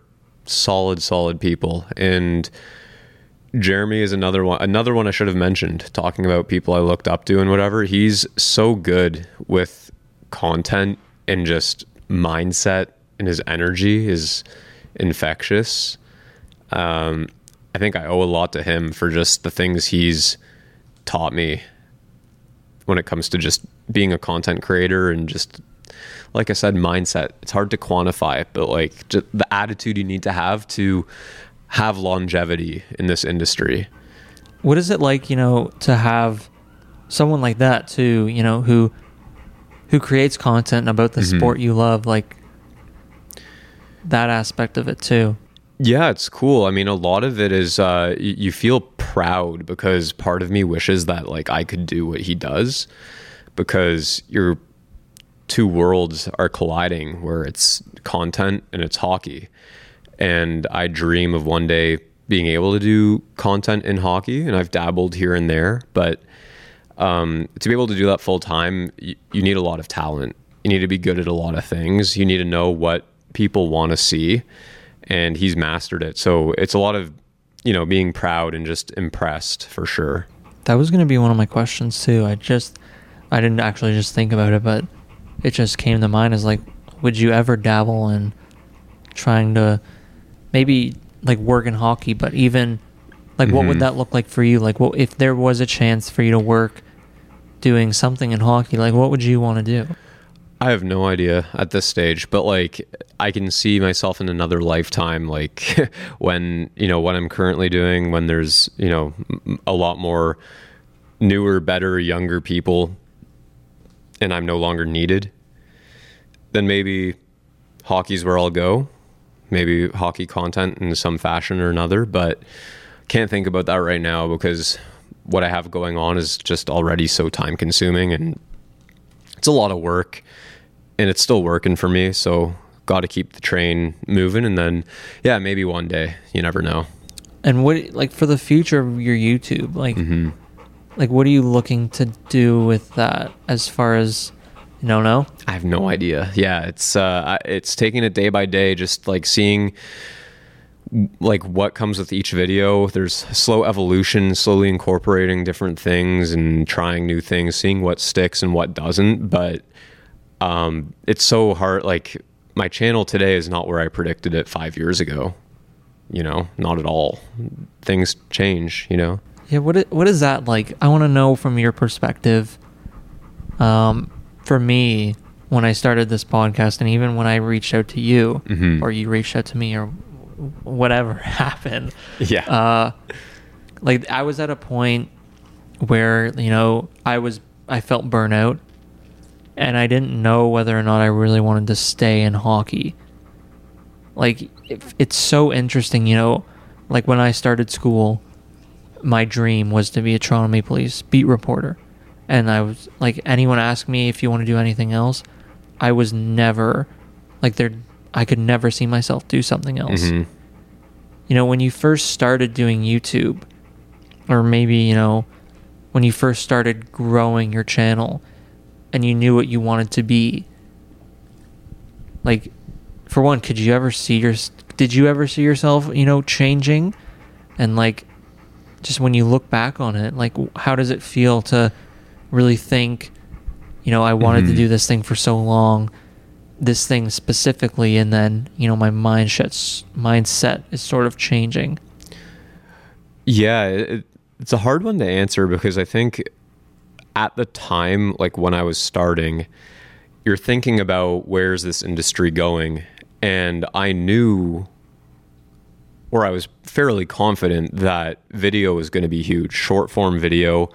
solid, solid people, and Jeremy is another one. Another one I should have mentioned. Talking about people I looked up to and whatever. He's so good with content and just mindset, and his energy is infectious. Um, I think I owe a lot to him for just the things he's taught me when it comes to just being a content creator and just like I said, mindset. It's hard to quantify but like the attitude you need to have to have longevity in this industry. What is it like, you know, to have someone like that too, you know, who who creates content about the Mhm. sport you love, like that aspect of it too. Yeah, it's cool. I mean, a lot of it is uh, y- you feel proud because part of me wishes that like I could do what he does because your two worlds are colliding where it's content and it's hockey. And I dream of one day being able to do content in hockey, and I've dabbled here and there, but um, to be able to do that full time, you, you need a lot of talent. You need to be good at a lot of things. You need to know what people want to see, and he's mastered it. So it's a lot of, you know, being proud and just impressed for sure. That was going to be one of my questions too. I just I didn't actually just think about it, but it just came to mind as like would you ever dabble in trying to maybe like work in hockey, but even like what would Mhm. that look like for you? Like, what if there was a chance for you to work doing something in hockey? Like, what would you want to do? I have no idea at this stage, but like I can see myself in another lifetime, like when, you know, what I'm currently doing, when there's, you know, a lot more newer, better, younger people and I'm no longer needed, then maybe hockey's where I'll go. Maybe hockey content in some fashion or another, but can't think about that right now because what I have going on is just already so time consuming and it's a lot of work and it's still working for me so got to keep the train moving and then yeah maybe one day you never know. And what like for the future of your YouTube, like hmm like what are you looking to do with that as far as know, no? i have no idea yeah it's uh it's taking it day by day just like seeing like what comes with each video there's slow evolution slowly incorporating different things and trying new things seeing what sticks and what doesn't but um it's so hard like my channel today is not where i predicted it five years ago you know not at all things change you know Yeah, what what is that like? I want to know from your perspective. Um, for me, when I started this podcast, and even when I reached out to you, Mhm. or you reached out to me, or whatever happened, yeah uh, like I was at a point where you know I was I felt burnout, and I didn't know whether or not I really wanted to stay in hockey. Like it, it's so interesting, you know, like when I started school, my dream was to be a Toronto Maple Leafs beat reporter, and I was like anyone asked me if you want to do anything else, I was never like there. I could never see myself do something else Mhm. you know, when you first started doing YouTube, or maybe, you know, when you first started growing your channel and you knew what you wanted to be, like, for one, could you ever see your, did you ever see yourself, you know, changing? And like, just when you look back on it, like, how does it feel to really think, you know, I wanted to Mhm. do this thing for so long, this thing specifically, and then you know my mindset mindset is sort of changing. Yeah, it, it's a hard one to answer because I think at the time, like when I was starting, you're thinking about where's this industry going, and I knew, or I was fairly confident that video was going to be huge. Short form video.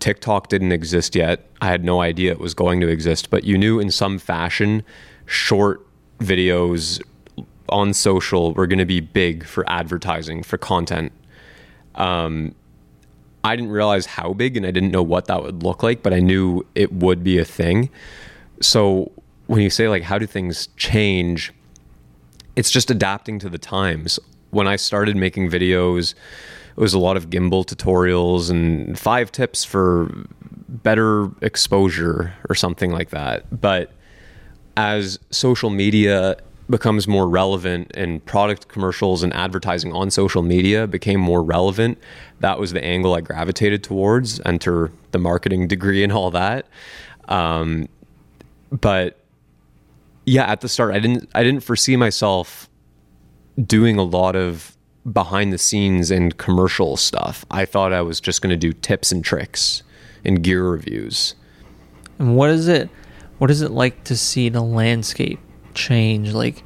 TikTok didn't exist yet. I had no idea it was going to exist, but you knew in some fashion, short videos on social were going to be big for advertising, for content. Um, I didn't realize how big and I didn't know what that would look like, but I knew it would be a thing. So when you say, like, how do things change? It's just adapting to the times. When I started making videos, was a lot of gimbal tutorials and five tips for better exposure or something like that. But as social media becomes more relevant and product commercials and advertising on social media became more relevant, that was the angle I gravitated towards. Enter the marketing degree and all that. Um, but yeah, at the start, I didn't I didn't foresee myself doing a lot of behind the scenes and commercial stuff. I thought I was just going to do tips and tricks and gear reviews. And what is it? What is it like to see the landscape change? Like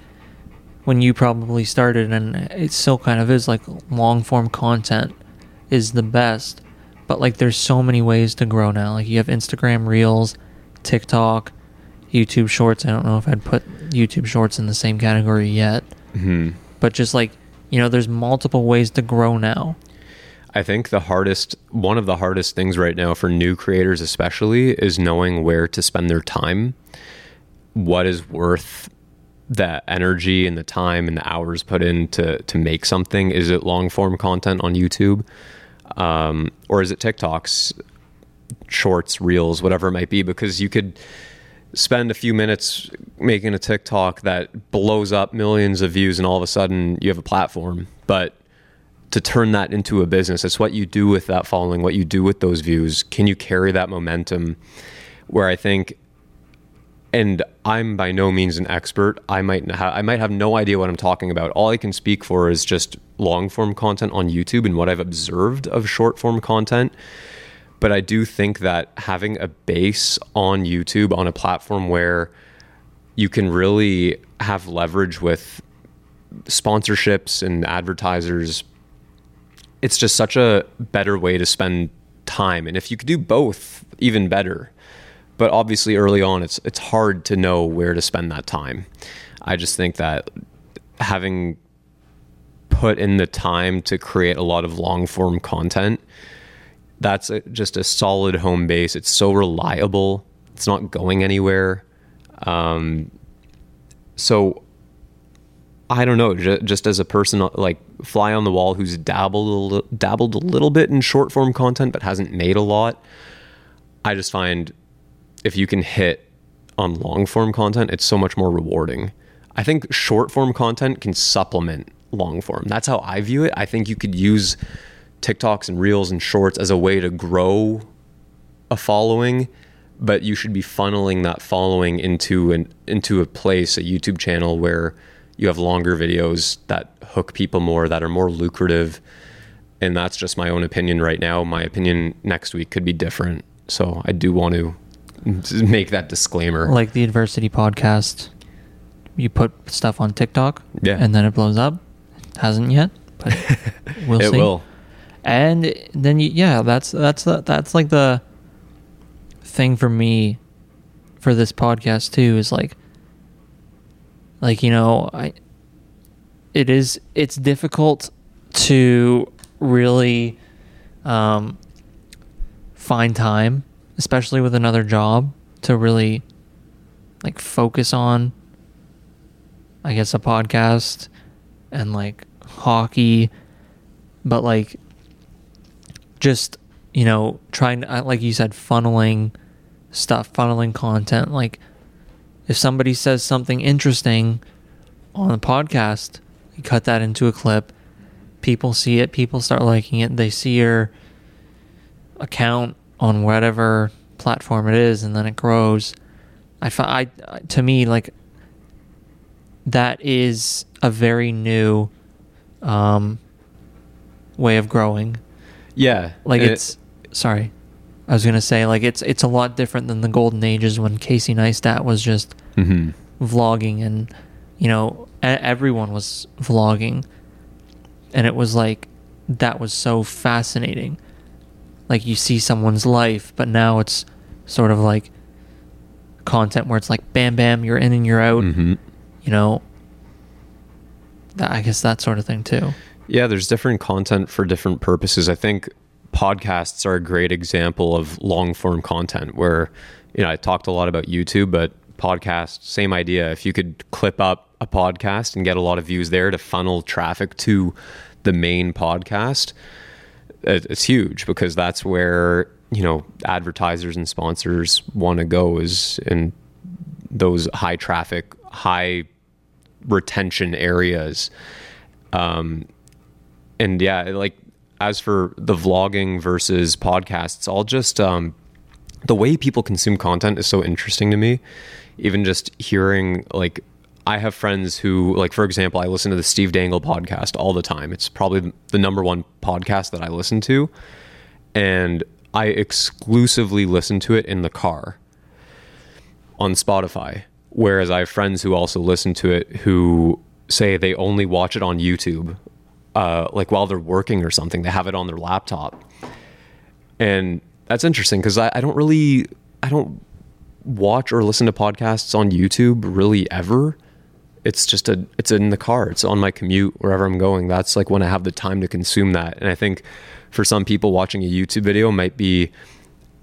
when you probably started, and it still kind of is like long form content is the best, but like there's so many ways to grow now. Like you have Instagram Reels, TikTok, YouTube Shorts. I don't know if I'd put YouTube Shorts in the same category yet, hmm but just like you know, there's multiple ways to grow now. I think the hardest, one of the hardest things right now for new creators, especially, is knowing where to spend their time. What is worth the energy and the time and the hours put in to to make something? Is it long form content on YouTube, um, or is it TikToks, shorts, reels, whatever it might be? Because you could spend a few minutes making a TikTok that blows up millions of views, and all of a sudden you have a platform, but to turn that into a business. It's what you do with that following, what you do with those views. Can you carry that momentum? Where I think and I'm by no means an expert. I might ha- I might have no idea what I'm talking about. All I can speak for is just long form content on YouTube and what I've observed of short form content. But I do think that having a base on YouTube on a platform where you can really have leverage with sponsorships and advertisers, it's just such a better way to spend time. And if you could do both, even better. But obviously, early on, it's it's hard to know where to spend that time. I just think that having put in the time to create a lot of long form content, that's a, just a solid home base. It's so reliable. It's not going anywhere. Um, so I don't know. Just as a person, like fly on the wall, who's dabbled dabbled a little bit in short form content but hasn't made a lot, I just find if you can hit on long form content, it's so much more rewarding. I think short form content can supplement long form. That's how I view it. I think you could use TikToks and Reels and Shorts as a way to grow a following, but you should be funneling that following into an into a place, a YouTube channel where you have longer videos that hook people more, that are more lucrative. And that's just my own opinion right now. My opinion next week could be different. So I do want to make that disclaimer. Like the Adversity podcast, you put stuff on TikTok, yeah, and then it blows up. It hasn't yet, but we'll it see. will. And then you, yeah, that's that's that's like the thing for me for this podcast too is like like you know I it is it's difficult to really um, find time especially with another job, to really like focus on I guess a podcast and like hockey, but like just you know trying to like you said funneling stuff, funneling content. Like if somebody says something interesting on the podcast, you cut that into a clip. People see it. People start liking it. They see your account on whatever platform it is, and then it grows. I I to me like that is a very new um, way of growing. Yeah, like it's sorry, I was gonna say like it's it's a lot different than the golden ages when Casey Neistat was just mm-hmm. vlogging and you know everyone was vlogging, and it was like that was so fascinating like you see someone's life, but now it's sort of like content where it's like bam bam you're in and you're out. Mm-hmm. You know, that, I guess that sort of thing too. Yeah, there's different content for different purposes. I think podcasts are a great example of long form content where you know I talked a lot about YouTube, but podcast same idea. If you could clip up a podcast and get a lot of views there to funnel traffic to the main podcast, it's huge because that's where you know advertisers and sponsors want to go is in those high traffic, high retention areas. Um, and yeah, like as for the vlogging versus podcasts, I'll just um, the way people consume content is so interesting to me. Even just hearing like I have friends who, like, for example, I listen to the Steve Dangle podcast all the time. It's probably the number one podcast that I listen to. And I exclusively listen to it in the car on Spotify. Whereas I have friends who also listen to it who say they only watch it on YouTube, uh, like while they're working or something. They have it on their laptop. And that's interesting because I, I don't really, I don't watch or listen to podcasts on YouTube really ever. It's just a it's in the car. It's on my commute wherever i'm going. That's like when i have the time to consume that. And i think for some people watching a youtube video might be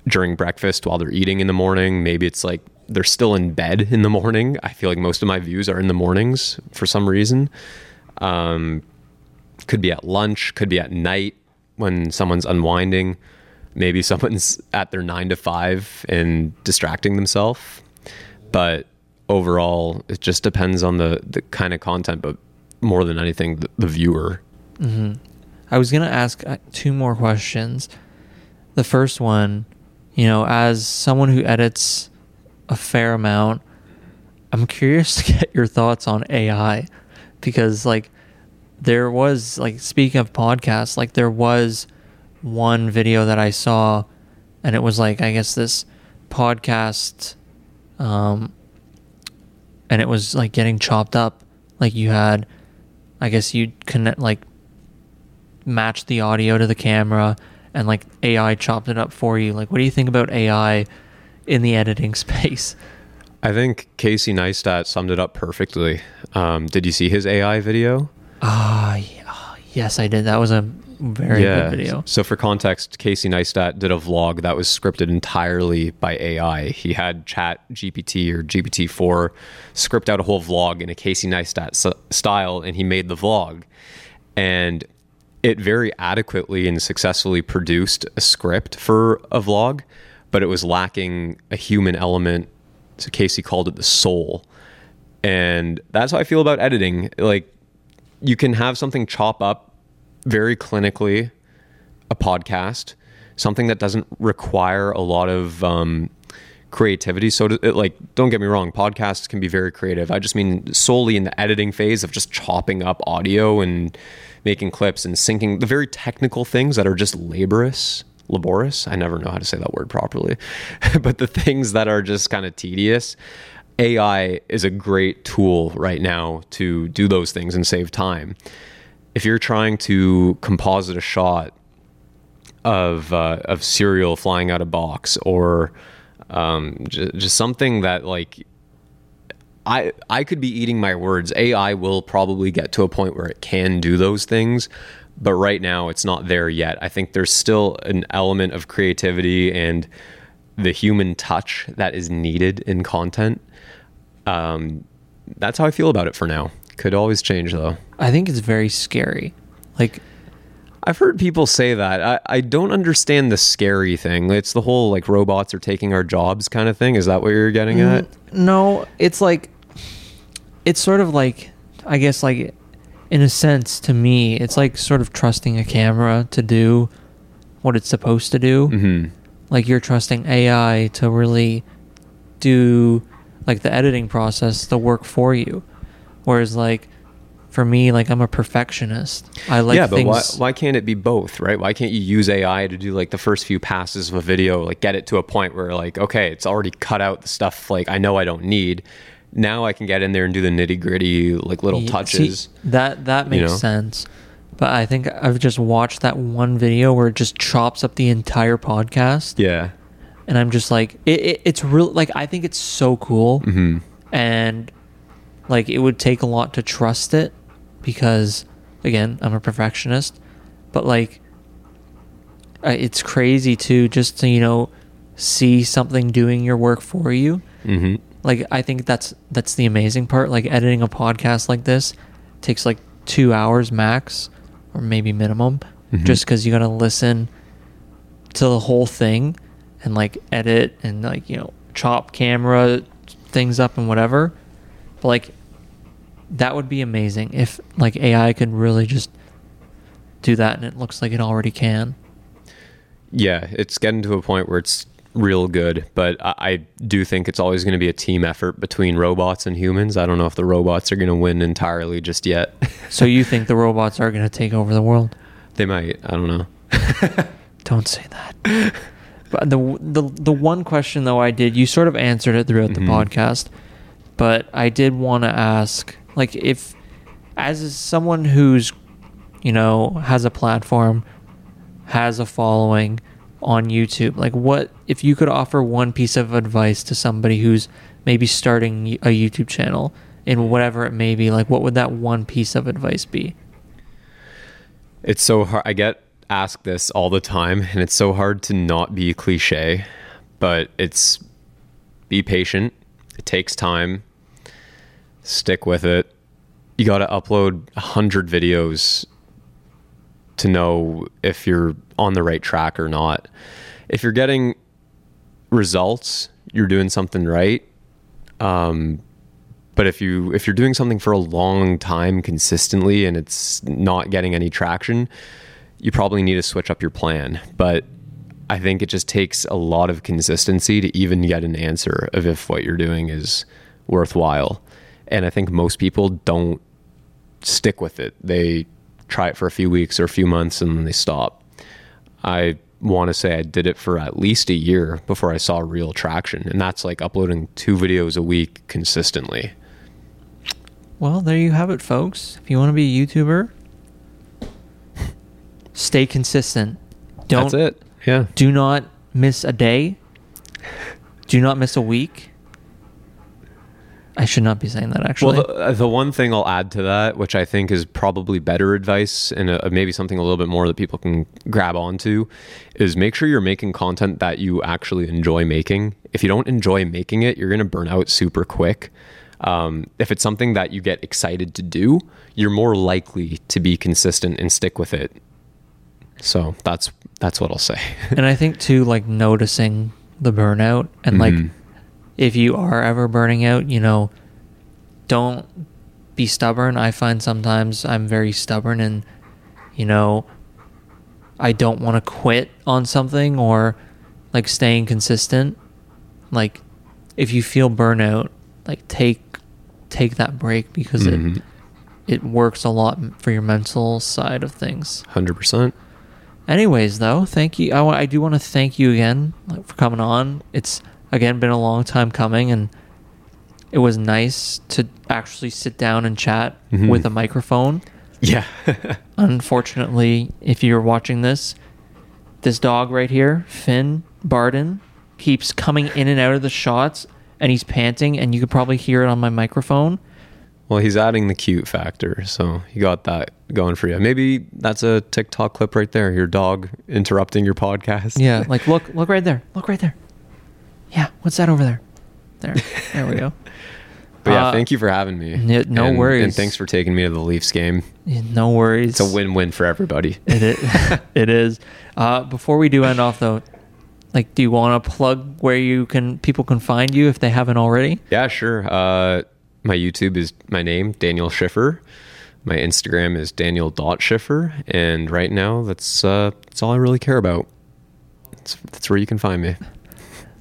during breakfast while they're eating in the morning. Maybe it's like they're still in bed in the morning. I feel like most of my views are in the mornings for some reason. Um, could be at lunch could be at night when someone's unwinding maybe someone's at their nine to five and distracting themselves but overall, it just depends on the the kind of content, but more than anything, the, the viewer. Mm-hmm. I was gonna ask uh, two more questions. The first one, you know, as someone who edits a fair amount, I'm curious to get your thoughts on AI because like there was like speaking of podcasts, like there was one video that I saw and it was like I guess this podcast um and it was like getting chopped up like you had I guess you'd connect like match the audio to the camera and like AI chopped it up for you. Like what do you think about AI in the editing space? I think Casey Neistat summed it up perfectly. Um, did you see his AI video? Ah, yeah, yes, I did. That was a very good video. So for context, Casey Neistat did a vlog that was scripted entirely by AI. He had Chat GPT or GPT-4 script out a whole vlog in a Casey Neistat s- style, and he made the vlog. And it very adequately and successfully produced a script for a vlog, but it was lacking a human element. So Casey called it the soul. And that's how I feel about editing. Like you can have something chop up very clinically a podcast, something that doesn't require a lot of um, creativity. So, to, it, like, don't get me wrong, podcasts can be very creative. I just mean solely in the editing phase of just chopping up audio and making clips and syncing the very technical things that are just laborious. Laborious. I never know how to say that word properly, but the things that are just kind of tedious. AI is a great tool right now to do those things and save time if you're trying to composite a shot of uh, of cereal flying out of box or um, j- just something that like I I could be eating my words. AI will probably get to a point where it can do those things, but right now it's not there yet. I think there's still an element of creativity and the human touch that is needed in content. Um, that's how I feel about it for now. Could always change though. I think it's very scary. Like I've heard people say that. I, I don't understand the scary thing. It's the whole like robots are taking our jobs kind of thing. Is that what you're getting at? no, it's like it's sort of like I guess like in a sense to me, it's like sort of trusting a camera to do what it's supposed to do. hmm Like you're trusting AI to really do like the editing process, the work for you. Whereas like for me, like I'm a perfectionist. I like yeah, but things. why, why can't it be both, right? Why can't you use AI to do like the first few passes of a video, like get it to a point where like, okay, it's already cut out the stuff like I know I don't need. Now I can get in there and do the nitty gritty, like little Yeah, see, touches. that that makes know? sense. But I think I've just watched that one video where it just chops up the entire podcast, yeah. And I'm just like, it, it, it's real. Like I think it's so cool, hmm and like it would take a lot to trust it because, again, I'm a perfectionist. But like, it's crazy to just to you know, see something doing your work for you hmm like i think that's that's the amazing part like editing a podcast like this takes like two hours max or maybe minimum Mhm. just because you gotta listen to the whole thing and like edit and like you know chop camera things up and whatever but like that would be amazing if like ai could really just do that and it looks like it already can Yeah, it's getting to a point where it's real good, but I, I do think it's always going to be a team effort between robots and humans. I don't know if the robots are going to win entirely just yet. so you think the robots are gonna take over the world they might. I don't know. Don't say that. but the the the one question though I did, you sort of answered it throughout the Mhm. podcast, but I did want to ask, like, if as someone who's, you know, has a platform, has a following on YouTube, like, what if you could offer one piece of advice to somebody who's maybe starting a YouTube channel in whatever it may be, like, what would that one piece of advice be? It's so hard. I get asked this all the time, and it's so hard to not be cliche, but it's be patient. It takes time. Stick with it. You got to upload a hundred videos to know if you're on the right track or not. If you're getting results, you're doing something right. Um, but if you if you're doing something for a long time consistently and it's not getting any traction, you probably need to switch up your plan. But I think it just takes a lot of consistency to even get an answer of if what you're doing is worthwhile. And I think most people don't stick with it. They try it for a few weeks or a few months and then they stop. I want to say I did it for at least a year before I saw real traction. And that's like uploading two videos a week consistently. Well, there you have it, folks. If you want to be a YouTuber, stay consistent. Don't that's it. Yeah. do not miss a day. Do not miss a week. I should not be saying that actually. Well, the, uh, the one thing I'll add to that, which I think is probably better advice and uh maybe something a little bit more that people can grab onto, is make sure you're making content that you actually enjoy making. If you don't enjoy making it, you're going to burn out super quick. Um, if it's something that you get excited to do, you're more likely to be consistent and stick with it. So that's that's what I'll say. and I think too, like noticing the burnout and like Mhm. if you are ever burning out, you know, don't be stubborn. I find sometimes I'm very stubborn and, you know, I don't want to quit on something or like staying consistent. Like if you feel burnout, like take take that break because Mhm. it it works a lot for your mental side of things. Hundred percent. Anyways, though, thank you. I, I do want to thank you again for coming on. It's again been a long time coming, and it was nice to actually sit down and chat Mhm. with a microphone. Yeah. Unfortunately, if you're watching this, this dog right here, Finn Barden, keeps coming in and out of the shots, and he's panting, and you could probably hear it on my microphone. Well, he's adding the cute factor, so you got that going for you. Maybe that's a TikTok clip right there. Your dog interrupting your podcast. Yeah, like look, look right there, look right there. Yeah, what's that over there? There, there we go. But yeah, Uh, thank you for having me. yeah, no And- worries. And thanks for taking me to the Leafs game. No worries. It's a win-win for everybody. It is. it is. Uh, before we do end off though, like, do you want to plug where you can people can find you if they haven't already? Yeah, sure. Uh, my YouTube is my name, Daniel Schiffer. My Instagram is Daniel.Schiffer. And right now, that's uh, that's all I really care about. That's, that's where you can find me.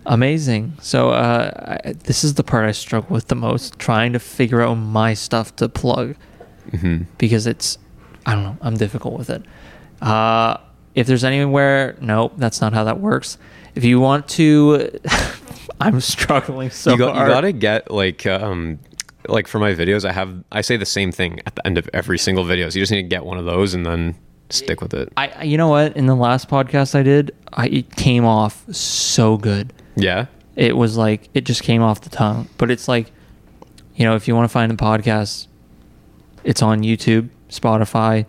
Amazing. So uh, I, this is the part I struggle with the most, trying to figure out my stuff to plug hmm because it's I don't know. I'm difficult with it. Uh, if there's anywhere, nope, that's not how that works. If you want to, I'm struggling so you, got, you hard. gotta get like um like for my videos i have i say the same thing at the end of every single video so you just need to get one of those and then stick with it I, I- you know what? In the last podcast I did, I it came off so good. yeah It was like it just came off the tongue. But it's like, you know, if you want to find the podcast, it's on YouTube, Spotify,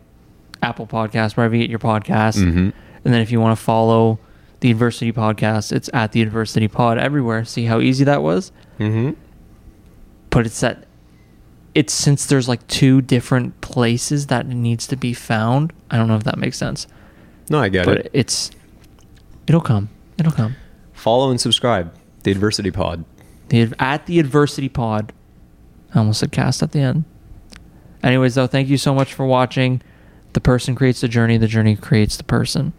Apple Podcast, wherever you get your podcasts. hmm And then if you want to follow the Adversity Podcast, it's at the Adversity Pod everywhere. See how easy that was? hmm But it's that it's since there's like two different places that it needs to be found. I don't know if that makes sense. no i get it. but it it's it'll come. It'll come. follow and subscribe the adversity pod The at the Adversity Pod. I almost said cast at the end. Anyways, though, thank you so much for watching. The person creates the journey. The journey creates the person.